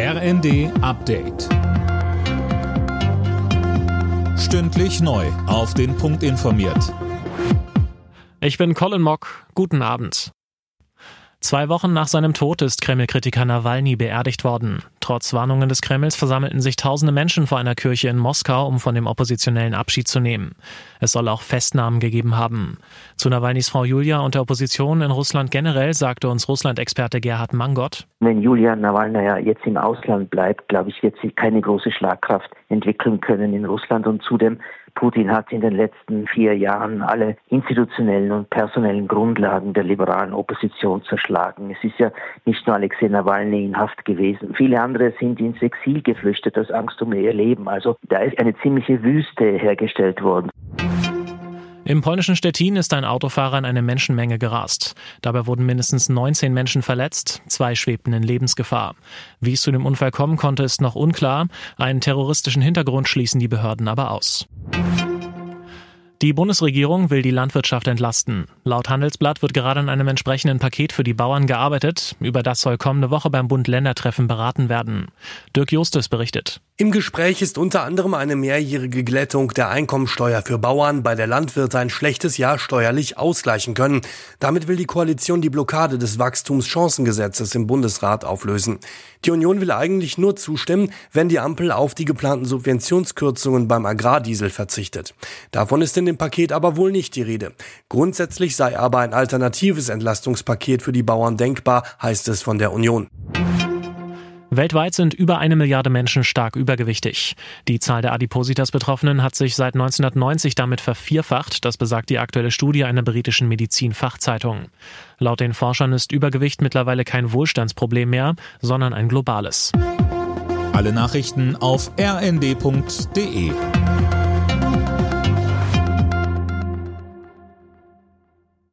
RND Update. Stündlich neu. Auf den Punkt informiert. Ich bin Colin Mock. Guten Abend. Zwei Wochen nach seinem Tod ist Kreml-Kritiker Nawalny beerdigt worden. Trotz Warnungen des Kremls versammelten sich tausende Menschen vor einer Kirche in Moskau, um von dem Oppositionellen Abschied zu nehmen. Es soll auch Festnahmen gegeben haben. Zu Nawalnys Frau Julia und der Opposition in Russland generell sagte uns Russland-Experte Gerhard Mangot. Wenn Julia Nawalny jetzt im Ausland bleibt, glaube ich, wird sie keine große Schlagkraft entwickeln können in Russland und zudem Putin hat in den letzten vier Jahren alle institutionellen und personellen Grundlagen der liberalen Opposition zerschlagen. Es ist ja nicht nur Alexei Nawalny in Haft gewesen. Viele andere sind ins Exil geflüchtet aus Angst um ihr Leben. Also da ist eine ziemliche Wüste hergestellt worden. Im polnischen Stettin ist ein Autofahrer in eine Menschenmenge gerast. Dabei wurden mindestens 19 Menschen verletzt, zwei schwebten in Lebensgefahr. Wie es zu dem Unfall kommen konnte, ist noch unklar. Einen terroristischen Hintergrund schließen die Behörden aber aus. Die Bundesregierung will die Landwirtschaft entlasten. Laut Handelsblatt wird gerade an einem entsprechenden Paket für die Bauern gearbeitet. Über das soll kommende Woche beim Bund-Länder-Treffen beraten werden. Dirk Justus berichtet. Im Gespräch ist unter anderem eine mehrjährige Glättung der Einkommensteuer für Bauern, bei der Landwirte ein schlechtes Jahr steuerlich ausgleichen können. Damit will die Koalition die Blockade des Wachstumschancengesetzes im Bundesrat auflösen. Die Union will eigentlich nur zustimmen, wenn die Ampel auf die geplanten Subventionskürzungen beim Agrardiesel verzichtet. Davon ist in dem Paket aber wohl nicht die Rede. Grundsätzlich sei aber ein alternatives Entlastungspaket für die Bauern denkbar, heißt es von der Union. Weltweit sind über eine Milliarde Menschen stark übergewichtig. Die Zahl der Adipositas-Betroffenen hat sich seit 1990 damit vervierfacht, das besagt die aktuelle Studie einer britischen Medizin-Fachzeitung. Laut den Forschern ist Übergewicht mittlerweile kein Wohlstandsproblem mehr, sondern ein globales. Alle Nachrichten auf rnd.de